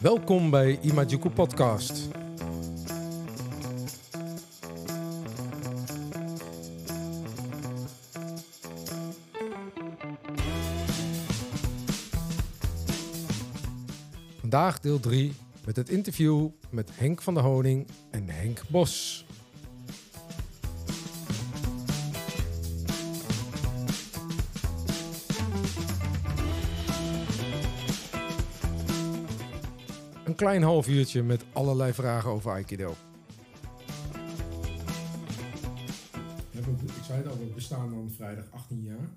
Welkom bij Imajuku Podcast. Vandaag deel 3 met het interview met Henk van der Honing en Henk Bos. Klein half uurtje met allerlei vragen over Aikido. Ik zei het al, we bestaan dan vrijdag 18 jaar.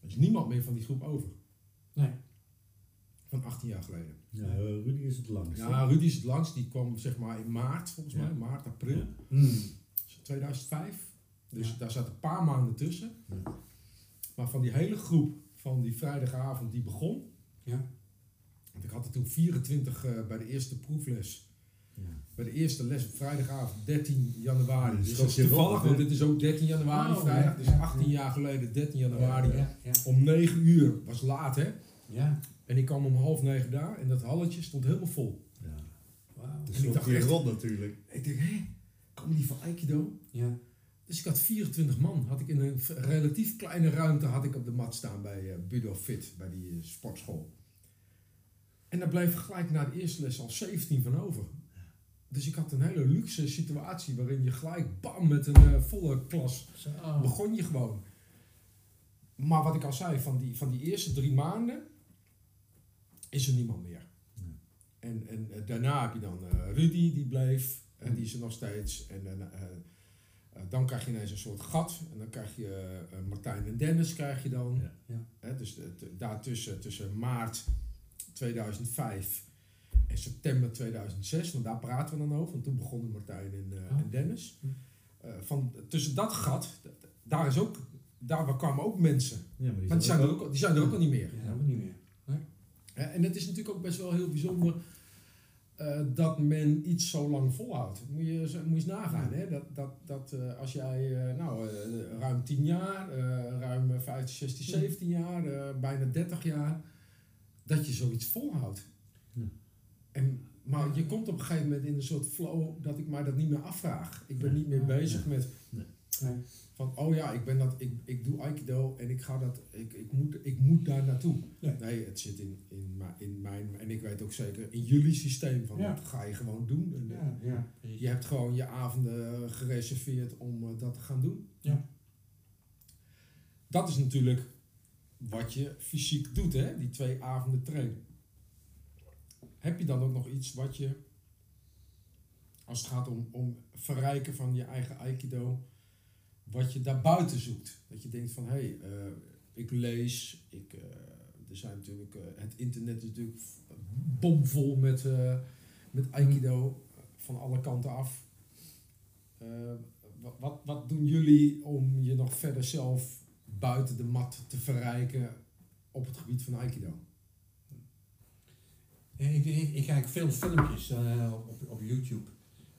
Er is niemand meer van die groep over. Nee. Van 18 jaar geleden. Ja, Rudy is het langst. Ja, Rudy is het langst. Die kwam zeg maar in maart, volgens Ja. mij. Maart, april. Ja. Hmm. 2005. Dus Ja. daar zaten een paar maanden tussen. Ja. Maar van die hele groep van die vrijdagavond die begon. Ja. Want ik had er toen 24 eh, bij de eerste proefles. Ja. Bij de eerste les op vrijdagavond 13 januari. Ja, Dus dus dat is toevallig, want dit is ook 13 januari Oh, vrijdag. ja, Dus ja, 18 ja. jaar geleden, 13 januari. Ja, ja, Om 9 uur, was laat hè. ja. En ik kwam om half negen daar en dat halletje stond helemaal vol. Ja. Wauw. Dus En ik dacht echt- rond natuurlijk. Ik dacht, hé, komen die van Aikido? Ja. Dus ik had 24 man. Had ik in een relatief kleine ruimte had ik op de mat staan bij eh Budo Fit, bij die eh, sportschool. En daar bleef gelijk na de eerste les al 17 van over. Dus ik had een hele luxe situatie waarin je gelijk bam met een eh, volle klas Zo. begon je gewoon. Maar wat ik al zei, van die, van die eerste drie maanden is er niemand meer. Nee. En, en eh, daarna heb je dan eh, Rudy, die bleef. En die is er nog steeds. En dan, eh, eh, dan krijg je ineens een soort gat. En dan krijg je eh, Martijn en Dennis krijg je dan. Ja. Dus de- de- daartussen tussen maart 2005 en september 2006. Want daar praten we dan over. Want toen begonnen Martijn en, eh, Oh. en Dennis. Hm. Eh, van, tussen dat gat, daar, is ook, daar kwamen ook mensen. Ja, maar die, Maar die zijn, er ook, die zijn er ook al niet meer. Ja, niet meer. Hè, En het is natuurlijk ook best wel heel bijzonder eh, dat men iets zo lang volhoudt. Moet je, moet je eens nagaan. Hè? Dat, dat, dat eh, als jij eh, nou, eh, ruim 10 jaar, eh, ruim 15, 16, 17 jaar, eh, bijna 30 jaar, dat je zoiets volhoudt. Ja. En, maar je komt op een gegeven moment in een soort flow dat ik mij dat niet meer afvraag. Ik ben niet meer bezig met Nee. van, oh ja, ik, ben dat, ik, ik doe Aikido en ik, ga dat, ik, ik, moet, ik moet daar naartoe. Nee. Nee, het zit in, in, in mijn, en ik weet ook zeker in jullie systeem, van Ja. dat ga je gewoon doen. En, Ja, ja. Je hebt gewoon je avonden gereserveerd om eh, dat te gaan doen. Ja. Dat is natuurlijk wat je fysiek doet, hè? die twee avonden trainen. Heb je dan ook nog iets wat je, als het gaat om, om verrijken van je eigen aikido, wat je daarbuiten zoekt? Dat je denkt van, hé, hey, eh, ik lees, ik, eh, er zijn natuurlijk, eh, het internet is natuurlijk bomvol met, met aikido van alle kanten af. Wat, wat doen jullie om je nog verder zelf buiten de mat te verrijken op het gebied van aikido? Ja, Ik, ik, ik kijk veel filmpjes eh, op, op YouTube.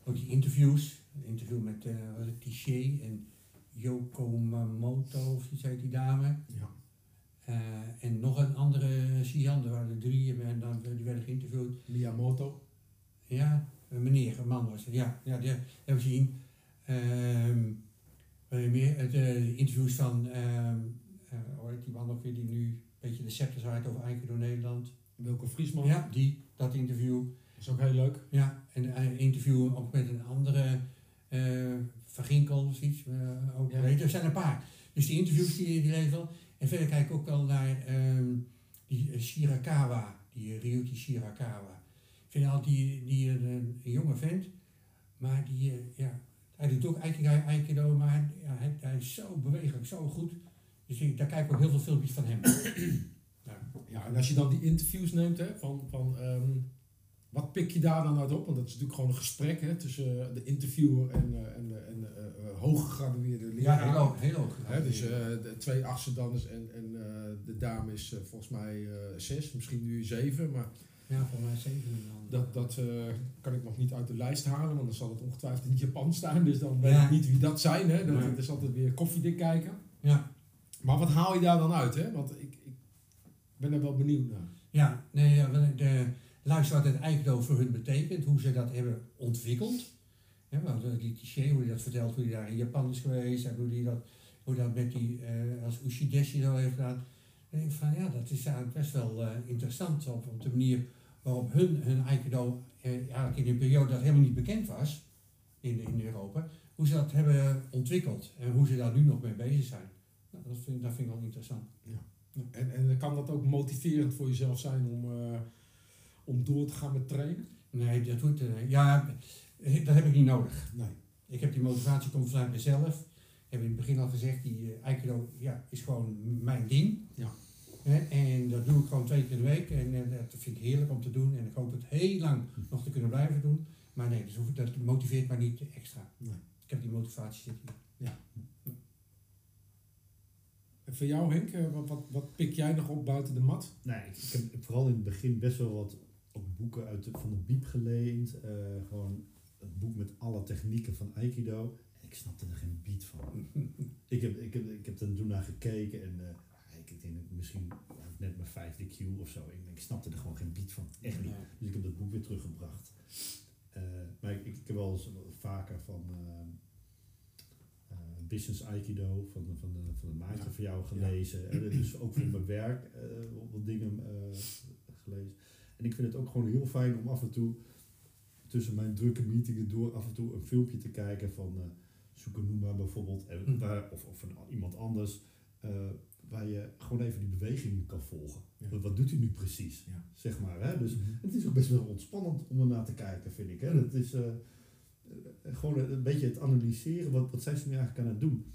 Ook die interviews. Een interview met eh het, Tiché en Yoko Mamoto, of iets heet die dame. Ja. Eh, en nog een andere Sian, er waren er drie en dan, die werden geïnterviewd. Miyamoto. Ja, een meneer, een man was het. Ja, ja die hebben we gezien. Ehm, meer? Eh, de interviews van, ehm eh, heet die man ook weer, die nu een beetje de scepter zwaait over Aikido Nederland. Wilco Friesman. Ja, die, dat interview. Dat is ook heel leuk. Ja, en een interview ook met een andere eh Van Ginkel of iets. ook, Ja. weet er zijn een paar. Dus die interviews die, die lezen wel. En verder kijk ik ook wel naar ehm, die Shirakawa, die Ryuki Shirakawa. Ik vind altijd die, die een, een jonge vent, maar die, ja, hij doet ook Aikido, Aikido maar hij, ja, hij, hij is zo bewegelijk, zo goed. Dus ik, daar kijk ik ook heel veel filmpjes van hem. Ja, en als je dan die interviews neemt, hè, van, van ehm, wat pik je daar dan uit op? Want dat is natuurlijk gewoon een gesprek hè, tussen eh, de interviewer en, eh, en, de- en eh, eh, hooggegradueerde Ja, leraar. heel hoog, heel hoog. Hè, dus eh, de twee is en, en eh, de dame is eh, volgens mij eh, zes, misschien nu zeven. Maar ja, voor mij zeven en dan. dat, dat eh, kan ik nog niet uit de lijst halen, want dan zal het ongetwijfeld in Japan staan. Dus dan weet Ja. ik niet wie dat zijn. Hè. Dat, Nee. is altijd weer koffiedik kijken. Ja, Maar wat haal je daar dan uit? Hè? Want ik, ik ben er wel benieuwd naar. Ja, nee, ja, de, luister wat het Aikido voor hun betekent, hoe ze dat hebben ontwikkeld. Hè, want eh, die cliché, hoe hij dat vertelt, hoe hij daar in Japan is geweest en hoe hij dat, hoe dat met die, eh, als Ushideshi zo heeft gedaan. Denk ik van ja, dat is eigenlijk best wel interessant op, op de manier waarop hun, hun Aikido, eh, eigenlijk in een periode dat helemaal niet bekend was in, in Europa, hoe ze dat hebben ontwikkeld en hoe ze daar nu nog mee bezig zijn. Nou, dat, vind, dat vind ik wel interessant. En, en kan dat ook motiverend voor jezelf zijn om, eh, om door te gaan met trainen? Nee, dat hoeft er Ja, dat heb ik niet nodig. Nee. Ik heb die motivatie komt vanuit mezelf. Ik heb in het begin al gezegd, die eh, Aikido ja, is gewoon mijn ding. Ja. Hè, en dat doe ik gewoon twee keer in de week. En eh, dat vind ik heerlijk om te doen. En ik hoop het heel lang nog te kunnen blijven doen. Maar nee, dus hoef dat motiveert mij niet extra. Nee. Ik heb die motivatie zit hier. En voor jou Henk, eh, wat, wat, wat pik jij nog op buiten de mat? Nee, ik, heb vooral in het begin best wel wat ook boeken uit de, van de Biep geleend. eh, gewoon het boek met alle technieken van Aikido. En ik snapte er geen beat van. ik, heb, ik, heb, ik heb er toen naar gekeken en eh, ik denk misschien ja, net mijn vijfde Q of zo. Ik, snapte er gewoon geen beat van. Echt niet. Dus ik heb dat boek weer teruggebracht. Eh, maar ik, ik heb wel eens vaker van eh, eh, Business Aikido van, de- van, de, van de maatje Ja. van jou gelezen. En dus ook voor mijn werk eh, wat dingen gelezen. En ik vind het ook gewoon heel fijn om af en toe tussen mijn drukke meetingen door af en toe een filmpje te kijken van uh, bijvoorbeeld. En Hm. waar, of, of van iemand anders. Waar je gewoon even die beweging kan volgen. Ja. Wat, doet hij nu precies? Ja. Zeg maar. Hè? Dus Mhm. het is ook best wel ontspannend om ernaar te kijken, vind ik. Hè? Het is eh, eh, gewoon een beetje het analyseren. Wat, wat zijn ze nu eigenlijk aan het doen?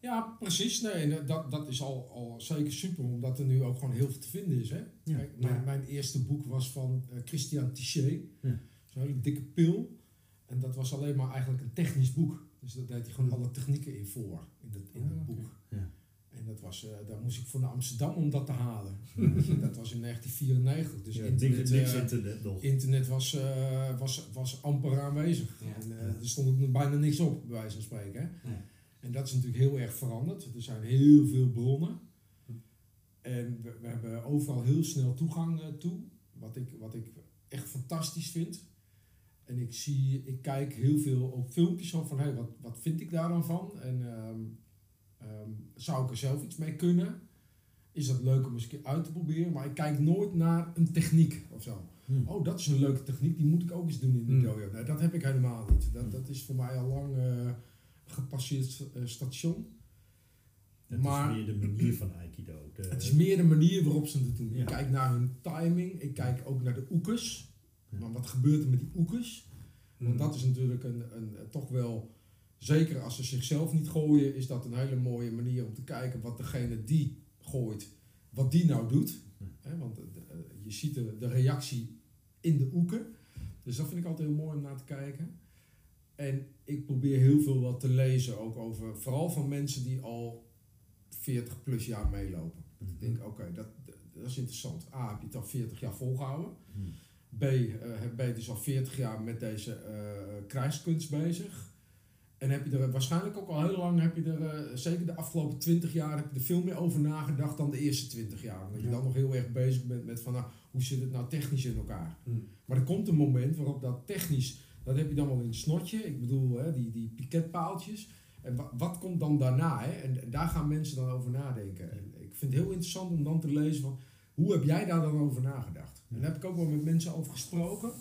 Ja, precies. Nee, dat, dat is al, al zeker super, omdat er nu ook gewoon heel veel te vinden is. Hè? Ja. Kijk, mijn, Ja. mijn eerste boek was van eh, Christian Tichet. Ja. Zo'n hele dikke pil. En dat was alleen maar eigenlijk een technisch boek. Dus daar deed hij gewoon alle technieken in voor, in dat, in Ah, dat oké. boek. Ja. En dat was, eh, daar moest ik voor naar Amsterdam om dat te halen. dat was in 1994. Dus ja, internet, niks, eh, internet nog. internet was, eh, was, was amper aanwezig. Ja. En. Er stond ook bijna niks op, bij wijze van spreken. Hè? Ja. En dat is natuurlijk heel erg veranderd. Er zijn heel veel bronnen. Hm. En we, we hebben overal heel snel toegang toe. Wat ik, wat ik echt fantastisch vind. En ik zie, ik kijk heel veel ook filmpjes zo van, hé, wat, wat vind ik daar dan van? En ehm, ehm, zou ik er zelf iets mee kunnen? Is dat leuk om eens een keer uit te proberen? Maar ik kijk nooit naar een techniek of zo. Hm. Oh, dat is een leuke techniek, die moet ik ook eens doen in de Hmm. dojo. Nee, dat heb ik helemaal niet. Dat, dat is voor mij al lang eh, gepasseerd eh, station. Het maar- is meer de manier van Aikido. De, Het is meer de manier waarop ze het doen. Ja. Ik kijk naar hun timing, ik kijk ook naar de oekes. Maar wat gebeurt er met die oekes? Hm. Want dat is natuurlijk een, een, toch wel, zeker als ze zichzelf niet gooien, is dat een hele mooie manier om te kijken wat degene die gooit, wat die nou doet. Ja. Hè, want eh, de- eh, je ziet de, de reactie in de oeken. Dus dat vind ik altijd heel mooi om naar te kijken. En ik probeer heel veel wat te lezen, ook over, vooral van mensen die al 40 plus jaar meelopen. Ik denk, oké, dat, dat is interessant. A, heb je het al 40 jaar volgehouden. B, heb- ben je dus al 40 jaar met deze eh, krijgskunst bezig. En heb je er waarschijnlijk ook al heel lang, heb je er, eh, zeker de afgelopen 20 jaar, heb je er veel meer over nagedacht dan de eerste 20 jaar. Omdat je dan nog heel erg bezig bent met van, nou, hoe zit het nou technisch in elkaar? Hm. Maar er komt een moment waarop dat technisch, dat heb je dan wel in het snotje. Ik bedoel, hè, die, die piketpaaltjes. En wa- wat komt dan daarna? Hè? En, en daar gaan mensen dan over nadenken. En ik vind het heel interessant om dan te lezen van, hoe heb jij daar dan over nagedacht? En daar heb ik ook wel met mensen over gesproken.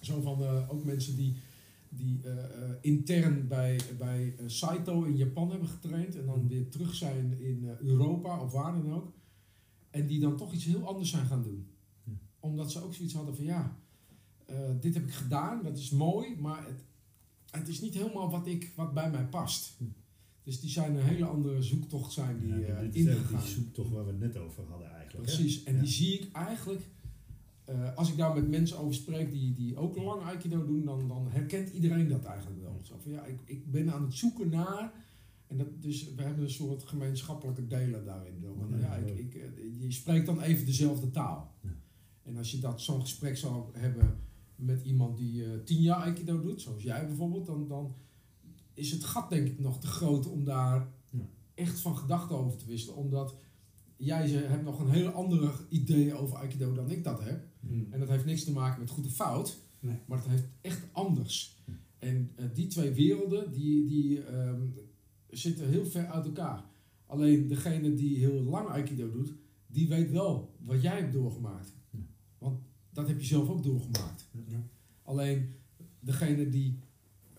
Zo van, eh, ook mensen die, die eh, eh, intern bij, bij Saito in Japan hebben getraind. En dan weer terug zijn in Europa of waar dan ook. En die dan toch iets heel anders zijn gaan doen. Hm. Omdat ze ook zoiets hadden van, ja, dit heb ik gedaan, dat is mooi, maar het, het is niet helemaal wat, ik, wat bij mij past. Dus die zijn een hele andere zoektocht zijn die Ja, eh, dit is eigenlijk ingegaan. die zoektocht waar we het net over hadden eigenlijk. hè? Precies, en Ja. die zie ik eigenlijk, eh, als ik daar met mensen over spreek die, die ook lang Aikido doen, dan, dan herkent iedereen dat eigenlijk wel. Zo van, ja, ik, ik ben aan het zoeken naar, en dat, dus we hebben een soort gemeenschappelijke delen daarin. Van, Ja, ja, ik, ik, eh, je spreekt dan even dezelfde taal. En als je dat zo'n gesprek zou hebben met iemand die eh, tien jaar Aikido doet, zoals jij bijvoorbeeld, dan, dan is het gat denk ik nog te groot om daar Ja. echt van gedachten over te wisselen. Omdat jij ze- hebt nog een heel andere idee over Aikido dan ik dat heb. Mm. En dat heeft niks te maken met goed of fout, Nee. maar het heeft echt anders. En eh, die twee werelden, die, die ehm, zitten heel ver uit elkaar. Alleen degene die heel lang Aikido doet, die weet wel wat jij hebt doorgemaakt. Want dat heb je zelf ook doorgemaakt. Ja. Alleen degene die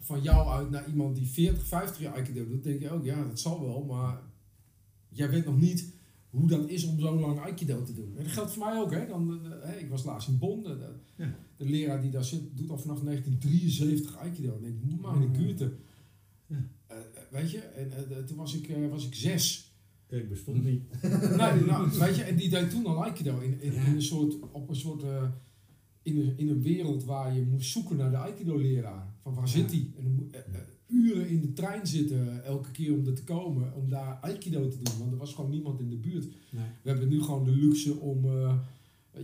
van jou uit naar iemand die 40, 50 jaar Aikido doet, denk je ook, ja, dat zal wel, maar jij weet nog niet hoe dat is om zo lang Aikido te doen. En dat geldt voor mij ook, hè. Dan, eh, hè, ik was laatst in Bonn, de, de- Ja. de leraar die daar zit, doet al vanaf 1973 Aikido. En ik denk, mijn Mm. kute. Ja. Eh, eh, weet je, en eh, toen was ik, eh, was ik zes. Ik bestond niet. nee, nou, weet je, en die deed toen al Aikido in, in, Ja. in een soort, op een soort, eh, in, een, in een wereld waar je moest zoeken naar de Aikido-leraar. Van waar zit hij? En eh, eh, uren in de trein zitten, elke keer om er te komen, om daar Aikido te doen. Want er was gewoon niemand in de buurt. Nee. We hebben nu gewoon de luxe om, eh,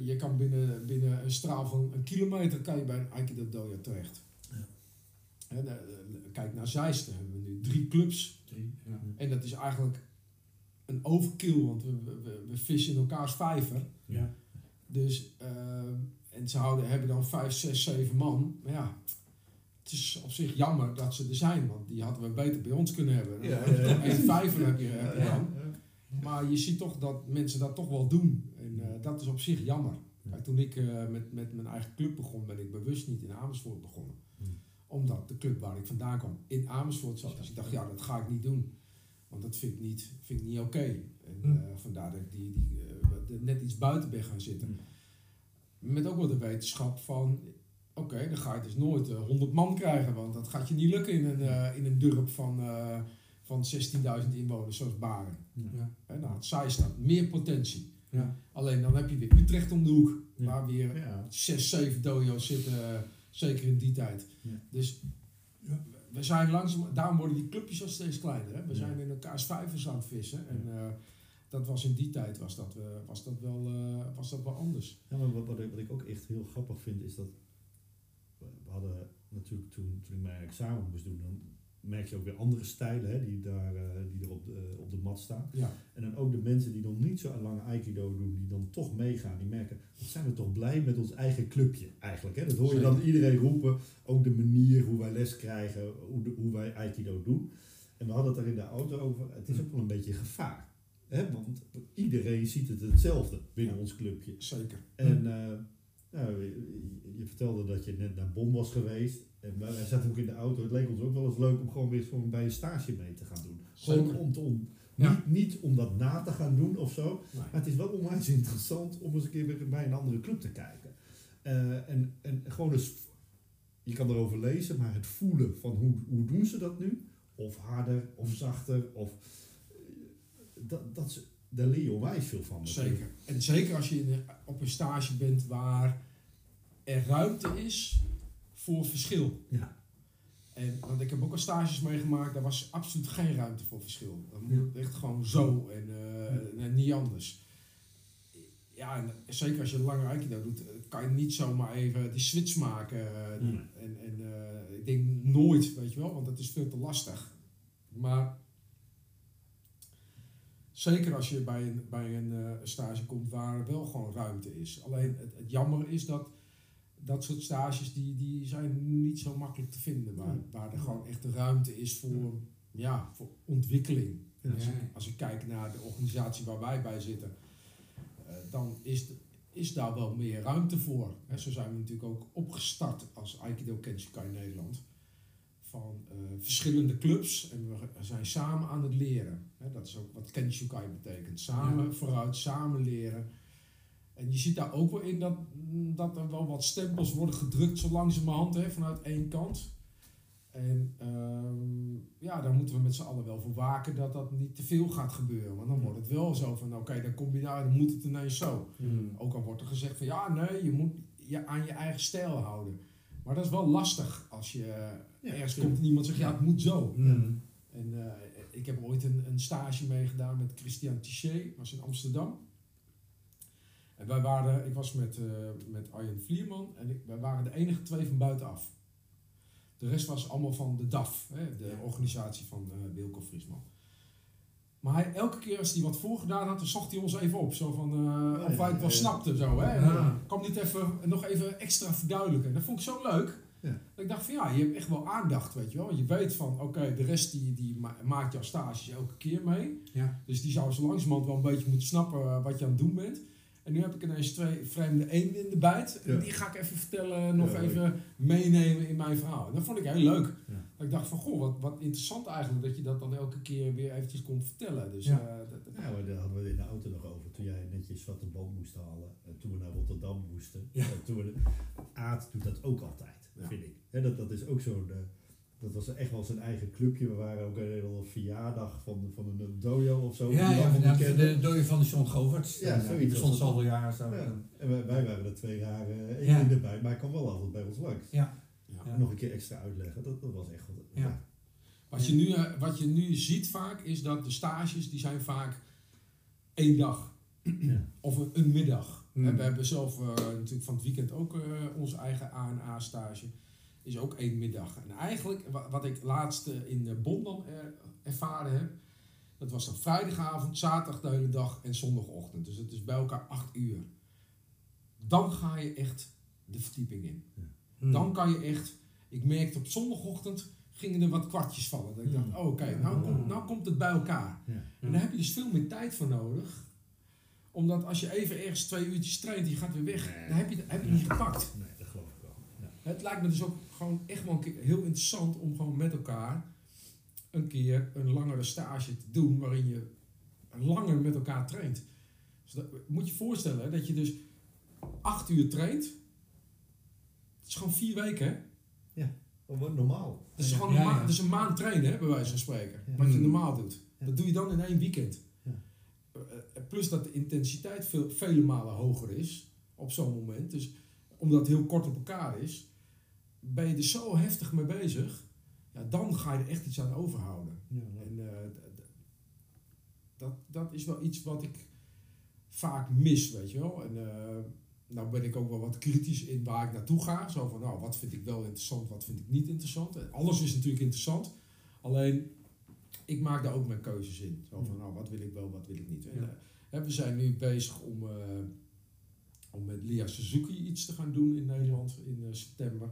je kan binnen, binnen een straal van een kilometer kan je bij een Aikido dojo terecht. Ja. Kijk naar Zeist, daar hebben we nu drie clubs. Drie, ja. En dat is eigenlijk een overkill, want we, we, vissen in elkaars vijver. Ja. Dus, eh, en ze houden, hebben dan vijf, zes, zeven man. Maar ja, het is op zich jammer dat ze er zijn, want die hadden we beter bij ons kunnen hebben. Ja, vijver heb je, heb je Ja, dan. Maar je ziet toch dat mensen dat toch wel doen. En eh, dat is op zich jammer. Kijk, toen ik eh, met, met mijn eigen club begon, ben ik bewust niet in Amersfoort begonnen. Hmm. Omdat de club waar ik vandaan kwam in Amersfoort zat. Dus ik dacht, ja, dat ga ik niet doen. Want dat vind ik niet, vind ik niet oké. En Hmm. eh, vandaar dat ik die, die, net iets buiten ben gaan zitten. Met ook wel de wetenschap van, oké, dan ga je dus nooit eh, 100 man krijgen. Want dat gaat je niet lukken in een, eh, in een dorp van, eh, van 16.000 inwoners zoals Baren. Ja. Hè, nou, het saai staat, meer potentie. Ja. Alleen dan heb je weer Utrecht om de hoek, Ja. waar weer Ja. zes, zeven dojo's zitten, zeker in die tijd. Ja. Dus Ja. we zijn langzaam, daarom worden die clubjes al steeds kleiner. Hè? We Ja. zijn in elkaars vijvers aan het vissen. En dat was in die tijd was dat, was dat, wel, was dat wel anders. Ja, maar wat, wat, ik, wat ik ook echt heel grappig vind is dat natuurlijk toen, toen ik mijn examen moest doen, dan merk je ook weer andere stijlen hè, die, daar, eh, die er op de, op de mat staan. Ja, En dan ook de mensen die nog niet zo lang Aikido doen, die dan toch meegaan, die merken, wat zijn we toch blij met ons eigen clubje eigenlijk. Hè? Dat hoor je dan iedereen roepen, ook de manier hoe wij les krijgen, hoe, de- hoe wij Aikido doen. En we hadden het er in de auto over, het is ook wel een beetje gevaar. Hè? Want iedereen ziet het hetzelfde binnen Ja. ons clubje. zeker. En eh, nou, je, vertelde dat je net naar Bonn was geweest. En wij zaten ook in de auto. Het leek ons ook wel eens leuk om gewoon weer gewoon bij een stage mee te gaan doen. Gewoon om, te- om Ja. niet, niet om dat na te gaan doen of zo. Nee. Maar het is wel onwijs interessant om eens een keer weer bij een andere club te kijken. Eh, en, en gewoon eens, je kan erover lezen, maar het voelen van hoe, hoe doen ze dat nu? Of harder, of zachter, of... eh, Dat, dat, daar leer je onwijs veel van. natuurlijk. Zeker. En zeker als je in een- op een stage bent waar er ruimte is voor verschil. Ja. En, want ik heb ook al stages meegemaakt, daar was absoluut geen ruimte voor verschil. Dan moet echt gewoon zo en, eh, en niet anders. Ja, en zeker als je lange aikido doet, eh, kan je niet zomaar even die switch maken. eh. En, en ik denk nooit, weet je wel, want dat is veel te lastig. Maar zeker als je bij een, bij een eh, stage komt waar wel gewoon ruimte is. Alleen het, het jammer is dat dat soort stages die, die zijn niet zo makkelijk te vinden. Waar, waar er gewoon echt de ruimte is voor, ja, voor ontwikkeling. Ja. Als, ik, als ik kijk naar de organisatie waar wij bij zitten, eh, dan is, de- is daar wel meer ruimte voor. Hè, zo zijn we natuurlijk ook opgestart als Aikido Kenshikai Nederland. Van eh, verschillende clubs en we zijn samen aan het leren. Dat is ook wat Kenshikai betekent. Samen Ja. vooruit, samen leren. En je ziet daar ook wel in dat, dat er wel wat stempels worden gedrukt zo langzamerhand hè, vanuit één kant. En ehm, ja, daar moeten we met z'n allen wel voor waken dat dat niet te veel gaat gebeuren. Want dan wordt het wel zo van, oké, dan kom je daar, dan moet het ineens zo. Mm. Ook al wordt er gezegd van, ja, nee, je moet je aan je eigen stijl houden. Maar dat is wel lastig als je Ja, ergens ja. komt en iemand zegt, ja, het moet zo. Mm. En eh, ik heb ooit een, een stage meegedaan met Christian Tichet, was in Amsterdam. En wij waren, ik was met, eh met Arjen Vlierman en ik, wij waren de enige twee van buitenaf. De rest was allemaal van de DAF, hè, de Ja. organisatie van eh Wilco Friesman. Maar hij, elke keer als hij wat voorgedaan had, dan zocht hij ons even op. Zo van, eh, of wij het wel ja. snapten, zo hè. En kwam dit even, nog even extra verduidelijken. Dat vond ik zo leuk. Ja. Dat ik dacht van, ja, je hebt echt wel aandacht, weet je wel. Je weet van, oké, de rest die, die ma- maakt jouw stages elke keer mee. Ja. Dus die zou zo langzamerhand wel een beetje moeten snappen eh, wat je aan het doen bent. En nu heb ik ineens twee vreemde eenden in de bijt. En Ja. die ga ik even vertellen, nog Ja, even meenemen in mijn verhaal. En dat vond ik heel leuk. Ja. Dat ik dacht van, goh, wat, wat interessant eigenlijk dat je dat dan elke keer weer eventjes kon vertellen. Dus Ja. eh, dat, dat- Ja, maar daar hadden we het in de auto nog over. Toen jij net je zwarte band moest halen. En toen we naar Rotterdam moesten. Ja. En toen we, Aad doet dat ook altijd, Ja. vind ik. Hè, dat, dat is ook zo'n... eh, dat was echt wel zijn eigen clubje. We waren ook een hele verjaardag van, van een dojo of zo. Ja, ja, de dode van de John Goverts. Ja, zoiets Die. Zo. Ja. En wij, wij waren er twee jaar eh Ja. in de bij, maar hij kwam wel altijd bij ons langs. Ja. Ja. Ja. Nog een keer extra uitleggen, dat, dat was echt wat. Ja. Wat, je nu, eh, wat je nu ziet vaak, is dat de stages, die zijn vaak één dag. Ja. Of een, een middag. En we hebben zelf eh, natuurlijk van het weekend ook eh, onze eigen A&A-stage. Is ook één middag. En eigenlijk, wa- wat ik laatst in Bonn dan eh, ervaren heb, dat was dan vrijdagavond, zaterdag de hele dag en zondagochtend. Dus het is bij elkaar acht uur. Dan ga je echt de verdieping in. Hmm. Dan kan je echt, ik merkte op zondagochtend gingen er wat kwartjes vallen. Dat ik dacht, Hmm. oh oké, nou, komt, nou komt het bij elkaar. Ja. En daar heb je dus veel meer tijd voor nodig. Omdat als je even ergens twee uurtjes traint je gaat weer weg, dan heb je, heb je niet gepakt. Nee, dat geloof ik wel. Ja. Het lijkt me dus ook gewoon echt wel een keer heel interessant om gewoon met elkaar een keer een langere stage te doen waarin je langer met elkaar traint. Dus dat, moet je je voorstellen dat je dus acht uur traint. Het is gewoon vier weken, hè? Dat wordt normaal. Dat is Ja, gewoon ja, een, ma- ja. dat is een maand trainen, hè, bij wijze van spreken. Ja. Wat je Mm. normaal doet. Ja. Dat doe je dan in één weekend. Ja. Eh, plus dat de intensiteit veel, vele malen hoger is op zo'n moment. Dus omdat het heel kort op elkaar is, ben je er zo heftig mee bezig. Ja, dan ga je er echt iets aan overhouden. Ja, En eh, dat, dat is wel iets wat ik vaak mis, weet je wel. En eh, nou ben ik ook wel wat kritisch in waar ik naartoe ga. Zo van, nou, wat vind ik wel interessant, wat vind ik niet interessant. En alles is natuurlijk interessant. Alleen, ik maak daar ook mijn keuzes in. Zo van, nou, wat wil ik wel, wat wil ik niet. En, Ja. eh, hè, we zijn nu bezig om, eh, om met Lia Suzuki iets te gaan doen in Nederland in eh, september.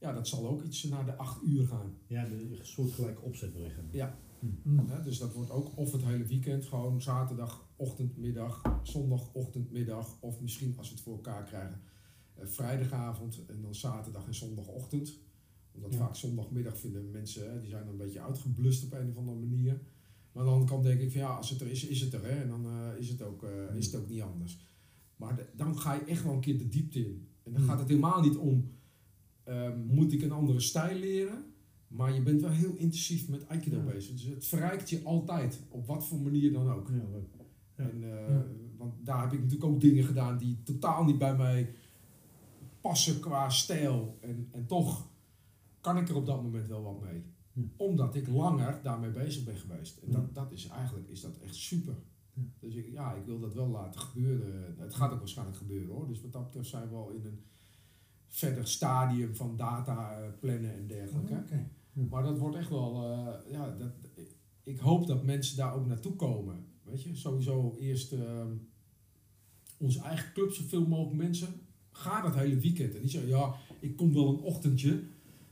Ja, dat zal ook iets naar de acht uur gaan. ja de soortgelijke opzet doen. Ja. Hmm. Hè, dus dat wordt ook of het hele weekend, gewoon zaterdag, ochtend, middag, middag. Of misschien als we het voor elkaar krijgen, eh, vrijdagavond en dan zaterdag en zondagochtend. Omdat Ja. vaak zondagmiddag vinden mensen, die zijn dan een beetje uitgeblust op een of andere manier. Maar andere kant denk ik van ja, als het er is, is het er. Hè, en dan eh, is, het ook, eh, is het ook niet anders. Maar de- dan ga je echt wel een keer de diepte in. En dan Hmm. gaat het helemaal niet om, ehm, moet ik een andere stijl leren? Maar je bent wel heel intensief met Aikido Ja. bezig. Dus het verrijkt je altijd, op wat voor manier dan ook. Ja. En, eh. Want daar heb ik natuurlijk ook dingen gedaan die totaal niet bij mij passen qua stijl. En, en toch kan ik er op dat moment wel wat mee. Omdat ik langer daarmee bezig ben geweest. En dat, dat is eigenlijk is dat echt super. Dus ik, ja, ik wil dat wel laten gebeuren. Het gaat ook waarschijnlijk gebeuren hoor. Dus wat dat betreft zijn we al in een verder stadium van data eh, plannen en dergelijke. Maar dat wordt echt wel, eh, ja, dat, ik hoop dat mensen daar ook naartoe komen. Weet je, sowieso eerst ehm, onze eigen club, zoveel mogelijk mensen. Ga dat hele weekend. En niet zo, ja, ik kom wel een ochtendje.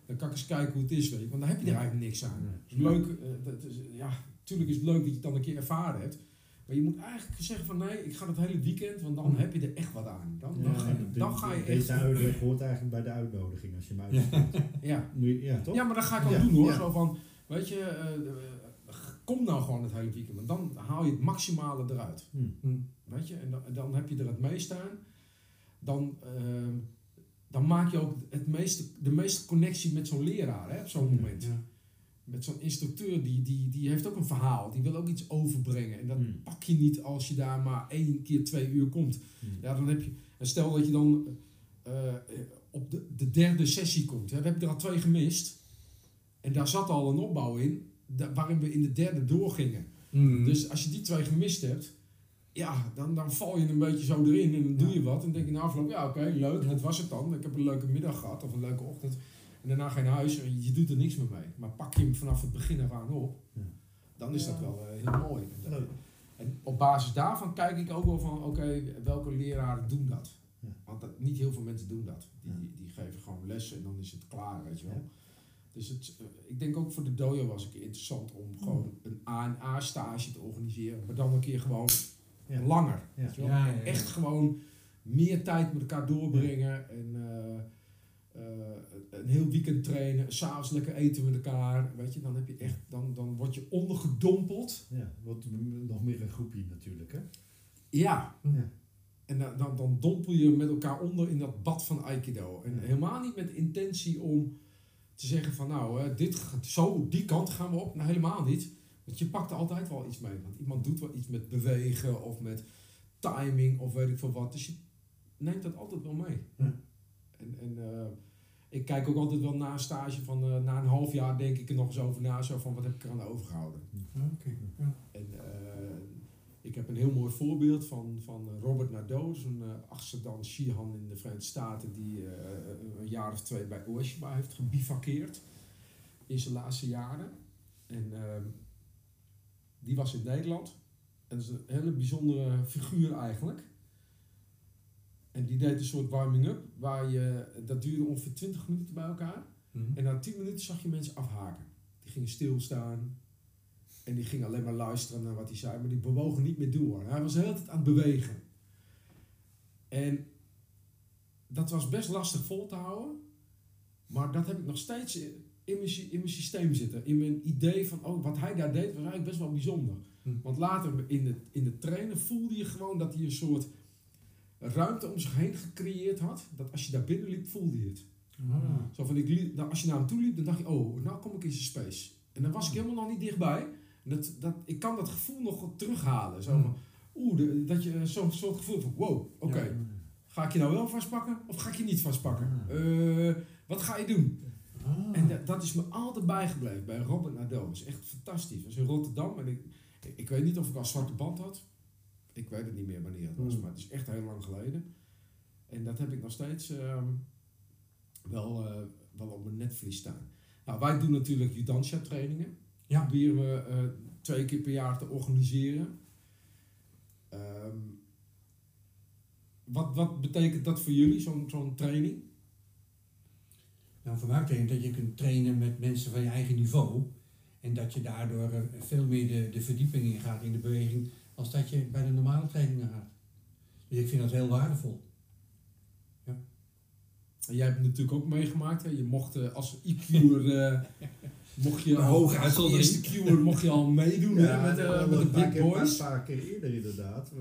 Dan kan ik eens kijken hoe het is, weet je. Want dan heb je er eigenlijk niks aan. Nee. Het is leuk, eh, dat is, ja, natuurlijk is het leuk dat je het dan een keer ervaren hebt. Maar je moet eigenlijk zeggen van nee, ik ga dat hele weekend, want dan Mm. heb je er echt wat aan. Dan, dan, Ja, ga, dit- dan ga je echt... Deze uitleg hoort eigenlijk bij de uitnodiging als je hem uitstuurt. Ja, je- Ja, toch? Ja, maar dat ga ik ook Ja, doen hoor. ja. Zo van, weet je, eh, eh, kom nou gewoon het hele weekend. Want dan haal je het maximale eruit. Hm. Hmm. Weet je, en dan, dan heb je er het meeste aan. Dan, ehm, dan maak je ook het meeste, de meeste connectie met zo'n leraar hè, op zo'n Ja. moment. Met zo'n instructeur, die, die, die heeft ook een verhaal. Die wil ook iets overbrengen. En dat Hmm. pak je niet als je daar maar één keer twee uur komt. Hm. Ja, dan heb je. En stel dat je dan eh, op de, de derde sessie komt. Ja, dan heb je er al twee gemist. En daar zat al een opbouw in, da- waarin we in de derde doorgingen. Hmm. Dus als je die twee gemist hebt, ja, dan, dan val je een beetje zo erin en dan doe je wat. En denk je na afloop, ja oké, leuk, dat was het dan. Ik heb een leuke middag gehad of een leuke ochtend. En daarna ga je naar huis en je doet er niks meer mee. Maar pak je hem vanaf het begin af aan op, Ja. dan is dat wel eh, heel mooi. Leuk. En op basis daarvan kijk ik ook wel van, oké, welke leraren doen dat? Ja. Want dat, niet heel veel mensen doen dat. Die, Ja. die, geven gewoon lessen en dan is het klaar, weet je wel. Ja. Dus het, eh, ik denk ook voor de dojo was het interessant om gewoon een A&A stage te organiseren. Maar dan een keer gewoon Ja. langer. Ja. Weet je wel? Ja, ja, ja. Echt gewoon meer tijd met elkaar doorbrengen. En eh, eh, een heel weekend trainen. S'avonds lekker eten met elkaar. Weet je, dan, heb je echt, dan, dan word je ondergedompeld. Ja, wat m- nog meer een groepje natuurlijk, hè? Ja. Ja. En dan, dan, dan dompel je met elkaar onder in dat bad van Aikido. En Ja. helemaal niet met de intentie om te zeggen van nou, hè, dit, gaat- zo, die kant gaan we op. Nou, helemaal niet. Want je pakt er altijd wel iets mee. Want iemand doet wel iets met bewegen of met timing of weet ik veel wat. Dus je neemt dat altijd wel mee. Ja. En, en eh, ik kijk ook altijd wel na een stage van, eh, na een half jaar denk ik er nog eens over na. Zo van, wat heb ik eraan overgehouden? Oké. Ja. En eh, ik heb een heel mooi voorbeeld van, van Robert Nadeau, zo'n dan Shihan in de Verenigde Staten, die een jaar of twee bij Oeshima heeft gebivakkeerd in zijn laatste jaren. En ehm, die was in Nederland. En dat is een hele bijzondere figuur eigenlijk. En die deed een soort warming-up, waar je, dat duurde ongeveer 20 minuten bij elkaar. Mhm. En na 10 minuten zag je mensen afhaken. Die gingen stilstaan. En die gingen alleen maar luisteren naar wat hij zei. Maar die bewogen niet meer door. Hij was de hele tijd aan het bewegen. En dat was best lastig vol te houden. Maar dat heb ik nog steeds in mijn, in mijn systeem zitten. In mijn idee van, oh, wat hij daar deed was eigenlijk best wel bijzonder. Hm. Want later in het, in het trainen voelde je gewoon dat hij een soort ruimte om zich heen gecreëerd had. Dat als je daar binnen liep, voelde je het. Ah. Zo van, ik liep, nou, als je naar hem toe liep, dan dacht je, oh, nou kom ik in zijn space. En dan was ik helemaal nog niet dichtbij. En dat, dat, ik kan dat gevoel nog terughalen. Zo Hmm. van, oeh, de- dat je zo'n soort gevoel van, wow, oké. Ga ik je nou wel vastpakken of ga ik je niet vastpakken? Ah. Eh, wat ga je doen? Ah. En dat, dat is me altijd bijgebleven bij Robert Nadeau. Dat is echt fantastisch. Dat is in Rotterdam. En ik, ik weet niet of ik al zwarte band had. Ik weet het niet meer wanneer het was, Hmm. maar het is echt heel lang geleden. En dat heb ik nog steeds ehm, wel, eh, wel op mijn netvlies staan. Nou, wij doen natuurlijk Judansha trainingen. Ja. Proberen we eh, twee keer per jaar te organiseren. Ehm, wat, wat betekent dat voor jullie, zo'n zo'n training? Nou, voor mij betekent dat je kunt trainen met mensen van je eigen niveau. En dat je daardoor eh, veel meer de, de verdieping in gaat in de beweging. Als dat je bij de normale trainingen gaat. Dus ik vind dat heel waardevol. En jij hebt het natuurlijk ook meegemaakt. Hè? Je mocht eh, als IQ'er, eh mocht je Een hoge als eerste Q'er mocht je al meedoen hè, met, eh, met de een paar big keer- boys. Een paar keer eerder inderdaad.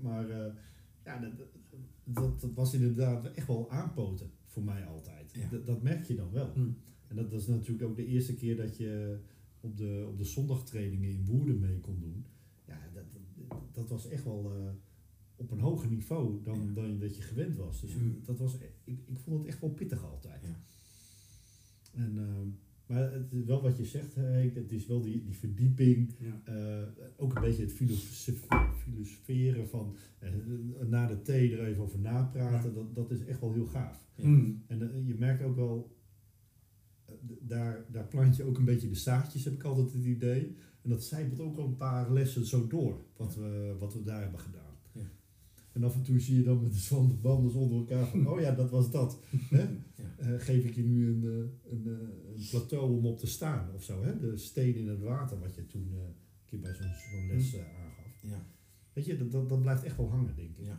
Maar, eh, ja, dat, dat, dat was inderdaad echt wel aanpoten voor mij altijd. Ja. Dat, dat merk je dan wel. Hm. En dat, dat is natuurlijk ook de eerste keer dat je op de, op de zondagtrainingen in Woerden mee kon doen. Dat, was echt wel eh, op een hoger niveau dan, Ja. dan dat je gewend was. Dus Ja. dat was, ik, ik vond het echt wel pittig altijd. Ja. En, ehm, maar het is wel wat je zegt, Henk, het is wel die, die verdieping, Ja. eh, ook een beetje het filosof- filosoferen van eh, na de thee er even over napraten, dat, dat is echt wel heel gaaf. Ja. Hm. En je merkt ook wel, daar, daar plant je ook een beetje de zaadjes, heb ik altijd het idee. En dat zijpelt ook al een paar lessen zo door, wat, we, wat we daar hebben gedaan. Ja. En af en toe zie je dan met de zwanderbanden onder elkaar van, oh ja, dat was dat. Hè? Ja. Eh, geef ik je nu een, eh, een, eh, een plateau om op te staan of zo. Hè? De steen in het water, wat je toen eh, een keer bij zo'n zo'n les eh, aangaf. Ja. Weet je, dat, dat, dat blijft echt wel hangen, denk ik. Ja.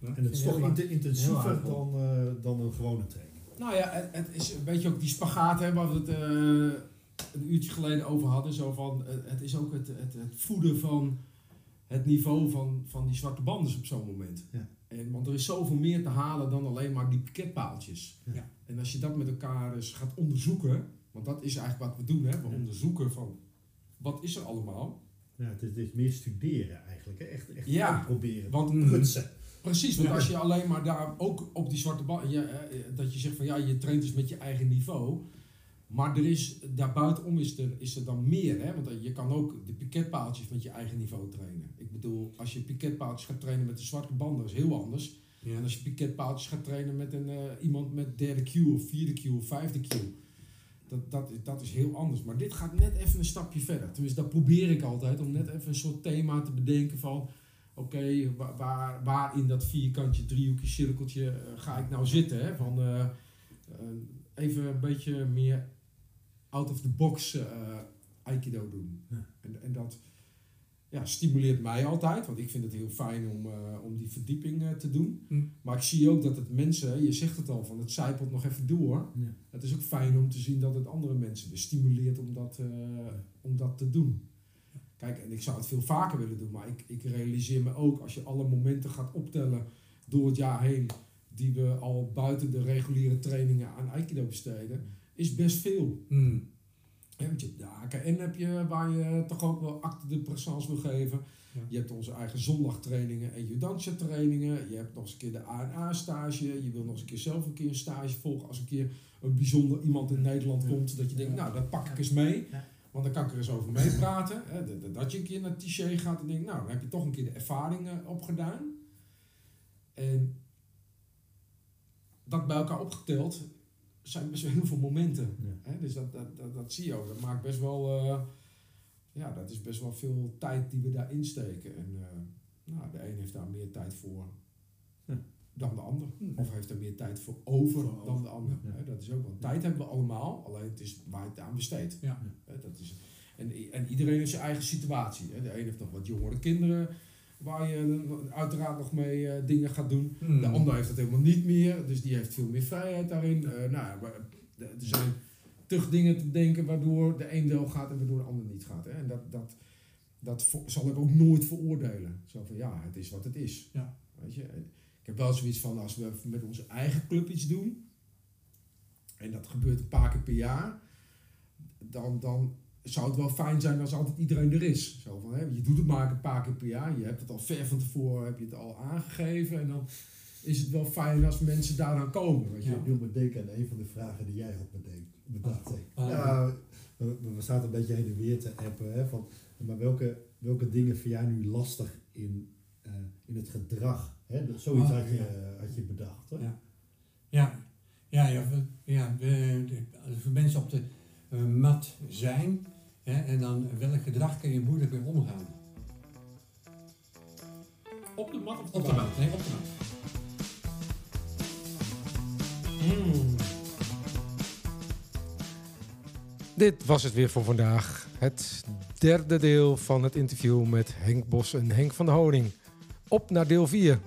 En het is toch intensiever dan, eh, dan een gewone training. Nou ja, het, het is een beetje ook die spagaat hè, waar we het eh, een uurtje geleden over hadden. Zo van, eh, het is ook het, het, het voeden van het niveau van, van die zwarte banders op zo'n moment. Ja. En, want er is zoveel meer te halen dan alleen maar die piketpaaltjes. Ja. En als je dat met elkaar eens gaat onderzoeken, want dat is eigenlijk wat we doen. Hè? We Ja. onderzoeken van, wat is er allemaal? Ja, het is, het is meer studeren eigenlijk. Hè? Echt, echt Ja. uitproberen. Want prutsen. Precies, want Ja. als je alleen maar daar ook op die zwarte bal, ja, eh, dat je zegt van ja, je traint dus met je eigen niveau. Maar er is, daarbuitenom is er, is er dan meer, hè? want je kan ook de piketpaaltjes met je eigen niveau trainen. Ik bedoel, als je piketpaaltjes gaat trainen met de zwarte banden, is heel anders. Ja. En als je piketpaaltjes gaat trainen met een, eh, iemand met derde Q of vierde Q of vijfde Q. Dat, dat, is- dat is heel anders. Maar dit gaat net even een stapje verder. Tenminste, dat probeer ik altijd. Om net even een soort thema te bedenken van... Oké, wa- waar, waar in dat vierkantje, driehoekje, cirkeltje eh, ga ik nou zitten? Hè? Van, eh, even een beetje meer out of the box eh, aikido doen. Ja. En, en dat ja, stimuleert mij altijd. Want ik vind het heel fijn om, eh, om die verdieping eh, te doen. Hm. Maar ik zie ook dat het mensen, je zegt het al, van het zijpelt nog even door. Ja. Het is ook fijn om te zien dat het andere mensen weer stimuleert om dat, om dat te doen. Kijk, en ik zou het veel vaker willen doen, maar ik, ik realiseer me ook als je alle momenten gaat optellen door het jaar heen, die we al buiten de reguliere trainingen aan Aikido besteden, is best veel. Hm. Hè, want je de AKN heb je, waar je toch ook wel acte de présence wil geven. Ja. Je hebt onze eigen zondagtrainingen en Judansha trainingen. Je hebt nog eens een keer de ANA stage. Je wil nog eens een keer zelf een keer een stage volgen. Als een keer een bijzonder iemand in Nederland Ja. komt. Dat je denkt, Ja. nou dat pak ik eens mee. Ja. Want dan kan ik er eens over meepraten. Hè, dat- dat- Dat je een keer naar Tiché gaat en denkt, nou dan heb je toch een keer de ervaringen opgedaan. En dat bij elkaar opgeteld zijn best wel heel veel momenten. Ja. Hè, dus dat, dat, dat, dat zie je ook. Dat maakt best wel, eh, ja, dat is best wel veel tijd die we daarin steken. En eh, nou, de een heeft daar meer tijd voor Ja. dan de ander. Of heeft er meer tijd voor over dan de ander. Hè, dat is ook wel. Tijd hebben we allemaal, alleen het is waar je het aan besteedt. Ja. Hè, dat is, en, en iedereen heeft zijn eigen situatie. Hè. De een heeft nog wat jongere kinderen. Waar je eh, uiteraard nog mee eh, dingen gaat doen. Hm. De ander heeft dat helemaal niet meer, dus die heeft veel meer vrijheid daarin. Eh, nou, ja, maar, eh, er zijn tug dingen te denken waardoor de een wel gaat en waardoor de ander niet gaat. Hè? En dat, dat, dat zal ik ook nooit veroordelen. Zo van ja, het is wat het is. Ja. Weet je? Ik heb wel zoiets van als we met onze eigen club iets doen, en dat gebeurt een paar keer per jaar, dan, dan zou het wel fijn zijn als altijd iedereen er is. Zo van, hè, je doet het maar een paar keer per jaar. Je hebt het al ver van tevoren heb je het al aangegeven. En dan is het wel fijn als mensen daar dan komen. Weet je? Ja. Ik wil me denken aan een van de vragen die jij had bedenkt, bedacht. hè. Ah. ja, we, we zaten een beetje heen en weer te appen. Hè, van, maar welke, welke dingen vind jij nu lastig in, eh, in het gedrag? Hè? Dat- Zoiets Ah, had, je, ja. eh, had je bedacht. Hè? Ja. Ja, ja, ja, ja als we mensen op de eh, mat zijn, hè, en dan welk gedrag kun je moeilijk mee omgaan? Op de mat of Op de mat, nee, op de mat. Hmm. Dit was het weer voor vandaag. Het derde deel van het interview met Henk Bos en Henk van de Honing. Op naar deel 4.